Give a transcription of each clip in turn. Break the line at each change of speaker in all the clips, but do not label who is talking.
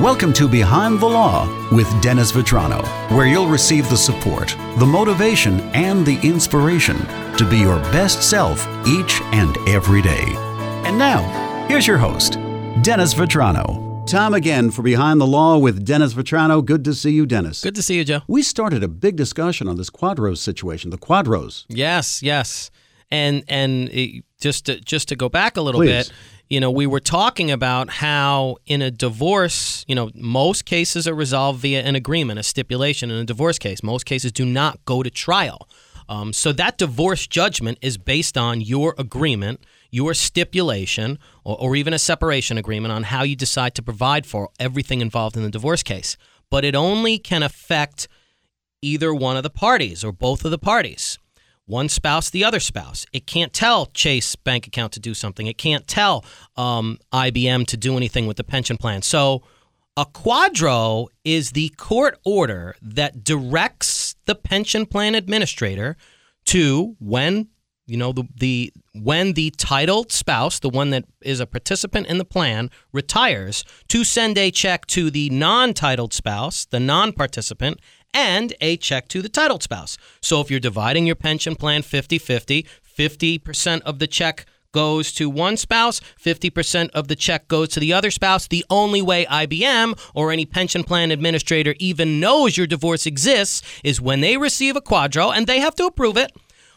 Welcome to Behind the Law with Dennis Vetrano, where you'll receive the support, the motivation, and the inspiration to be your best self each and every day. And now, here's your host, Dennis Vetrano. Time again for Behind the Law with Dennis Vetrano. Good to see you, Dennis.
Good to see you, Joe.
We started a big discussion on this QDROs situation, the QDROs.
Yes, yes, and and it, just to, just to go back a little
Please.
bit, you know, we were talking about how in a divorce, you know, most cases are resolved via an agreement, a stipulation in a divorce case. Most cases do not go to trial. Um, so that divorce judgment is based on your agreement, your stipulation, or, or even a separation agreement on how you decide to provide for everything involved in the divorce case. But it only can affect either one of the parties or both of the parties. One spouse, the other spouse. It can't tell Chase bank account to do something. It can't tell um, IBM to do anything with the pension plan. So, a QDRO is the court order that directs the pension plan administrator to when you know the, the when the titled spouse, the one that is a participant in the plan, retires, to send a check to the non-titled spouse, the non-participant, and a check to the titled spouse. So if you're dividing your pension plan 50-50, 50% of the check goes to one spouse, 50% of the check goes to the other spouse. The only way IBM or any pension plan administrator even knows your divorce exists is when they receive a QDRO and they have to approve it.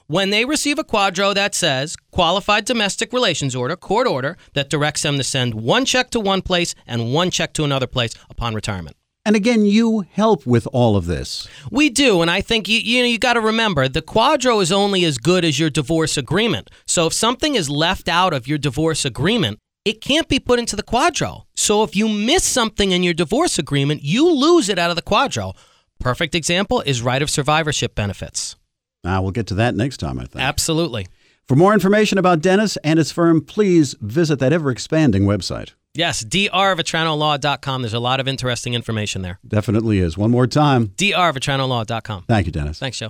When they receive a QDRO that says qualified domestic relations order, court order, that directs them to send one check to one place and one check to another place upon retirement.
And again, you help with all of this.
We do, and I think you you know you got to remember the QDRO is only as good as your divorce agreement. So if something is left out of your divorce agreement, it can't be put into the QDRO. So if you miss something in your divorce agreement, you lose it out of the QDRO. Perfect example is right of survivorship benefits.
Now, we'll get to that next time, I think.
Absolutely.
For more information about Dennis and his firm, please visit that ever expanding website.
Yes, drvetranolaw.com. There's a lot of interesting information there.
Definitely is. One more time.
drvetranolaw.com.
Thank you, Dennis.
Thanks, Joe.